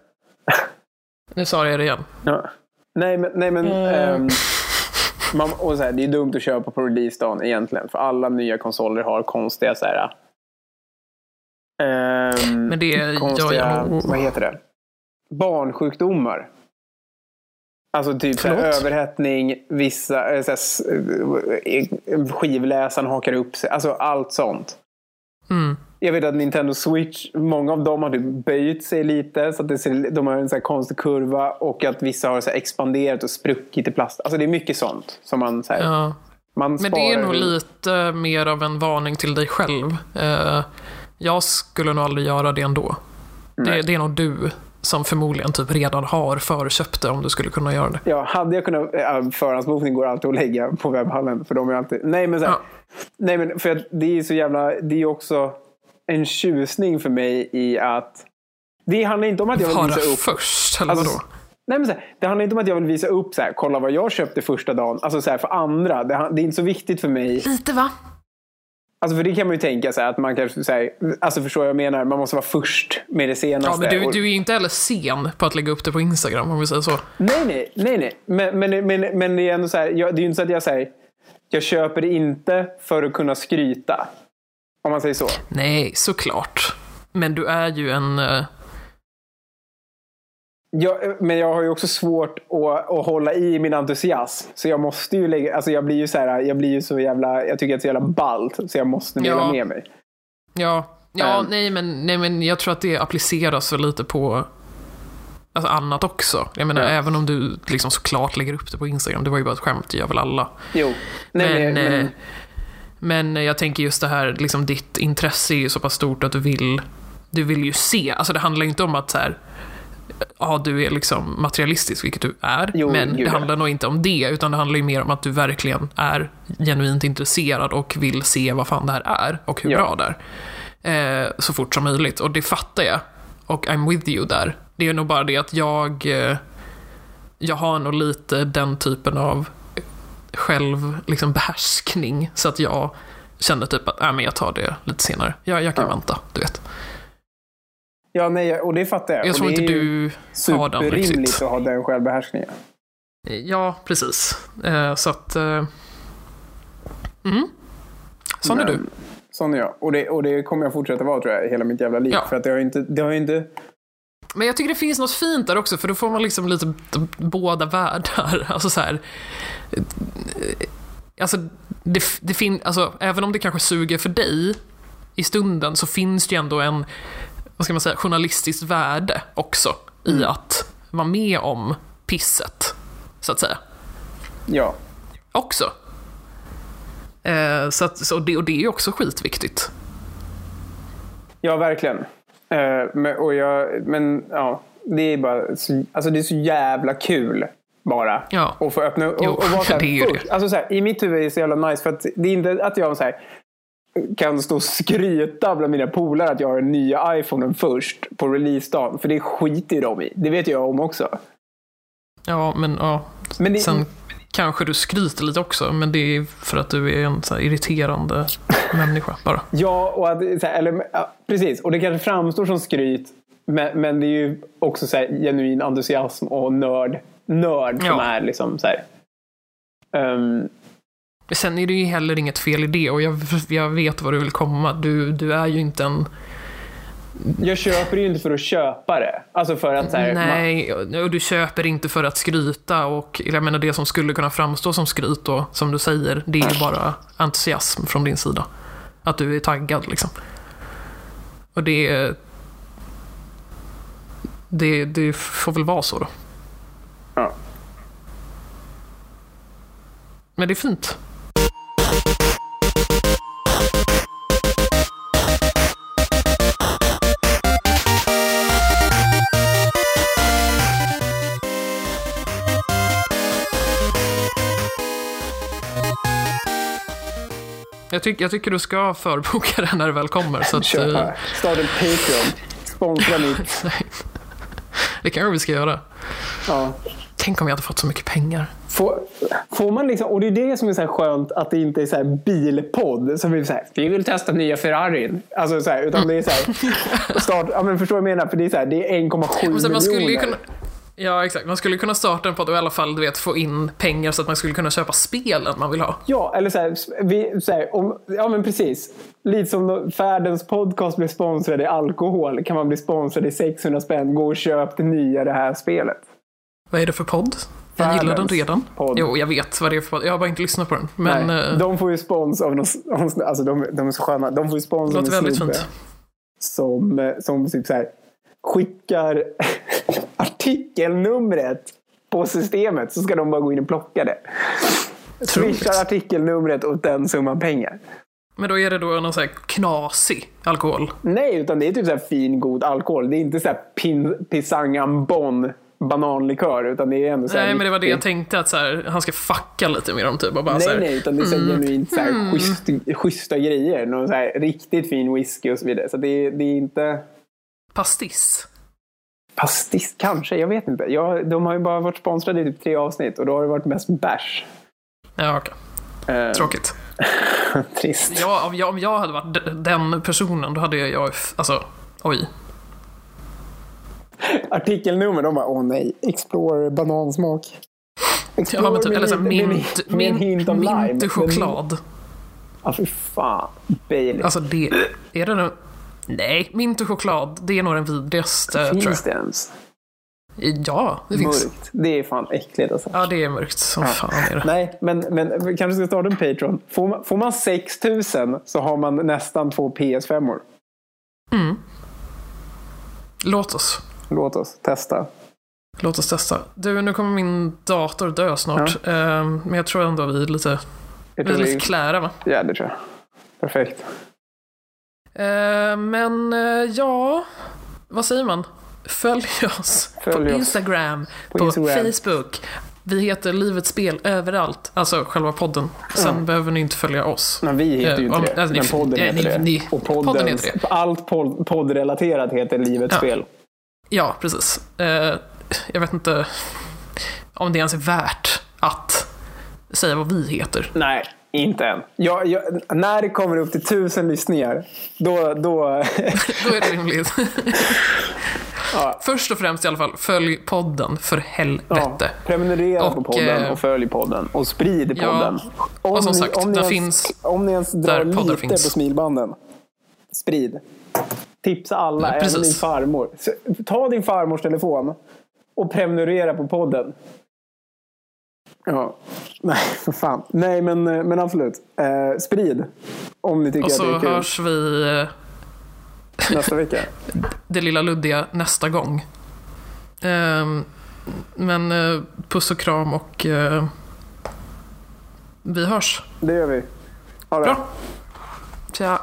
Nu sa jag det igen. Ja. Nej, men, nej, men Eh. ehm, man, och så här, det är dumt att köpa på releasedagen egentligen. För alla nya konsoler har konstiga så här, ehm, Men det gör konstiga, jag nog. vad heter det? Barnsjukdomar. Alltså typ så överhettning, vissa, eh, så här, eh, skivläsaren hakar upp sig. Alltså allt sånt. Mm. Jag vet att Nintendo Switch, många av dem har typ böjt sig lite. Så att det ser, de har en så här konstig kurva. Och att vissa har så expanderat och spruckit i plast. Alltså det är mycket sånt. Som man, så här, Ja. man Men det är nog lite mer av en varning till dig själv. Eh, jag skulle nog aldrig göra det ändå. Det, det är nog du som förmodligen typ redan har förköpt det om du skulle kunna göra det. Ja, hade jag kunnat... Förhandsbokning går alltid att lägga på webbhallen. För de är alltid... Nej, men, så här, Ja. nej, men för det är så jävla... Det är också en tjusning för mig i att... Det handlar inte om att jag vill visa upp... först, eller Alltså, vadå? Nej, men så här, det handlar inte om att jag vill visa upp så här, kolla vad jag köpte första dagen. Alltså så här, för andra. Det, det är inte så viktigt för mig. Lite va? Alltså för det kan man ju tänka här, att man kanske så här, Alltså förstår jag menar? Man måste vara först med det senaste. Ja, men du, du är ju inte heller sen på att lägga upp det på Instagram om vi säger så. Nej, nej, nej, nej. Men, men, men, men det är ändå så här, jag, det är ju inte så att jag säger jag köper det inte för att kunna skryta. Om man säger så. Nej, såklart. Men du är ju en... Jag, men jag har ju också svårt att, att hålla i min entusiasm. Så jag måste ju lägga, alltså jag blir ju så här, jag blir ju så jävla, jag tycker att det är så jävla ballt. Så jag måste dela Ja. med mig. Ja, ja Ehm. nej, men, nej men jag tror att det appliceras väl lite på alltså, annat också. Jag menar, Ja. även om du liksom såklart lägger upp det på Instagram, det var ju bara ett skämt, det gör väl alla. Jo. Nej, men, men, men, eh, men jag tänker just det här, liksom ditt intresse är ju så pass stort att du vill, du vill ju se. Alltså det handlar ju inte om att så här, ja du är liksom materialistisk, vilket du är. Jo, men det handlar nog inte om det, utan det handlar ju mer om att du verkligen är genuint intresserad och vill se vad fan det här är och hur Ja. bra det är. Eh, så fort som möjligt. Och det fattar jag. Och I'm with you där. Det är nog bara det att jag, eh, jag har nog lite den typen av själv liksom behärskning så att jag kände typ att äh, men jag tar det lite senare. Jag, jag kan Ja. vänta, du vet. Ja, nej, och det fattar jag. Jag tror det inte är du har den riktigt. att ha den självbehärskningen. Ja, precis. Eh, så att... Eh, mm. Sån är du. Sån är jag. Och det, och det kommer jag fortsätta vara tror jag, hela mitt jävla liv. Ja. För att det har ju inte, det har ju inte Men jag tycker det finns något fint där också, för då får man liksom lite båda världar. Alltså så här... eh, Alltså, det, det fin, alltså, även om det kanske suger för dig i stunden så finns det ju ändå en, vad ska man säga, journalistiskt värde också i att vara med om pisset, så att säga. Ja. Också. Eh, så att, så det, och det är ju också skitviktigt. Ja, verkligen. Eh, men, och jag, men ja, det är bara så, alltså det är så jävla kul bara. Ja. Och få öppna och, Jo, och vara så här, det är ju först. Alltså så här, I mitt huvud är det så jävla nice för att det är inte att jag så här, kan stå och skryta bland mina polare att jag har den nya iPhonen först på releasedagen. För det skiter ju de i. Det vet jag om också. Ja, men ja. Men det, Sen kanske du skryter lite också, men det är för att du är en så irriterande människa bara. Ja, och att, så här, eller, ja, precis. Och det kanske framstår som skryt. Men, men det är ju också så här, genuin entusiasm och nörd. Nörd som Ja. är liksom så här. Sen är det ju heller inget fel i det och jag, jag vet var du vill komma. Du, du är ju inte en... jag köper ju inte för att köpa det. Alltså för att här, Nej, och du köper inte för att skryta och jag menar det som skulle kunna framstå som skryt då, som du säger, det är ju bara entusiasm från din sida. Att du är taggad liksom. Och det... Det, det får väl vara så då. ja. Men det är fint. Jag, tyck, jag tycker du ska förboka det när det väl kommer. Så att, Köpa. eh, Starta en Patreon. Sponsra mitt. det kanske vi ska göra. Ja. Tänk om jag hade fått så mycket pengar. Får, får man liksom, och det är det som är så skönt att det inte är så här bilpodd som vi så här, vi vill testa nya Ferrarin. Alltså så här, utan det är så här, start, ja, men förstår du vad jag menar? För det är så här, det är 1,7 Men sen, miljoner. man skulle ju kunna, ja, exakt. Man skulle kunna starta en podd och i alla fall du vet, få in pengar så att man skulle kunna köpa spelen man vill ha. Ja, eller så här, vi, så här, om, ja men precis. Lite som då Färdens podcast blir sponsrad i alkohol kan man bli sponsrad i 600 spänn. Gå och köp det nya det här spelet. Vad är det för podd? Jag gillar den redan. podd. Jo, jag vet vad det är för podd. Jag har bara inte lyssnat på den. Men Nej, eh, de får ju spons av någon, alltså de, de är så sköna. De får ju spons av låter väldigt snubbe fint. som, eh, som typ så här, skickar artikelnumret på systemet så ska de bara gå in och plocka det. Swishar artikelnumret och den summan pengar. Men då är det då någon sån här knasig alkohol. Nej, utan det är typ så här fin god alkohol. Det är inte så här pin, pisang ambon bananlikör utan det är ändå så Nej, men det var det jag tänkte att så här, han ska fucka lite med dem typ. Och bara så Nej, här, nej, utan det är så här genuint så här schysst, schyssta grejer. Någon så här riktigt fin whisky och så vidare. Så det, är- det är inte Pastiss. Pastis kanske, jag vet inte. Jag, de har ju bara varit sponsrade i typ tre avsnitt och då har det varit mest bärs. Ja, okej. Eh, Tråkigt. trist. Ja, om, jag, om jag hade varit den personen, då hade jag, jag alltså, oj. Artikelnummer, de bara åh nej, Explorer banansmak. Ja, men typ, eller så mint, av lime. mint choklad. Ja, fy fan. Baileys. Alltså det, är det den? Nej, mint och choklad, det är nog den vidrigaste tror Finns det ens? jag. Ja, det finns. Mörkt. Det är fan äckligt alltså. Ja, det är mörkt som fan är det. Nej, men, men kanske ska starta en Patreon. Får man, får man 6000 så har man nästan två PS5-or. Mm. Låt oss. Låt oss testa. Låt oss testa. Du, nu kommer min dator dö snart. Ehm, men jag tror ändå vi är lite, Jag vi är lite vi, klära va? ja, det tror jag. Perfekt. Ehm, men eh, ja, vad säger man? Följ oss Följ på oss. Instagram, På på, Instagram. Facebook. Vi heter Livets Spel överallt. Alltså själva podden. Sen Ja. behöver ni inte följa oss. Men vi heter ju Eh, inte om- det. alltså, men podden heter ni- det. och podden podden, heter det. allt podd, poddrelaterat heter Livets Ja. spel. Ja, precis. Eh, jag vet inte om det ens är värt att säga vad vi heter. Nej, inte än. Jag, jag, när det kommer upp till tusen lyssningar, då... då Då är det rimligt. ja, Först och främst i alla fall, följ podden för ja, helvete. prenumerera på Och, podden eh, och följ podden. Och sprid ja, podden. Om och som ni- sagt, om ni ens, finns Om ni ens drar lite finns. på smilbanden. Sprid. Tipsa alla, Ja, även din farmor. Så, ta din farmors telefon och prenumerera på podden. Ja, nej för fan. Nej men, men absolut. Eh, sprid. Om ni tycker Och att det så är kul. hörs vi eh, Nästa vecka. det lilla luddiga nästa gång. Ehm, men eh, puss och kram och eh, vi hörs. Det gör vi. Ha det. Bra. Tja.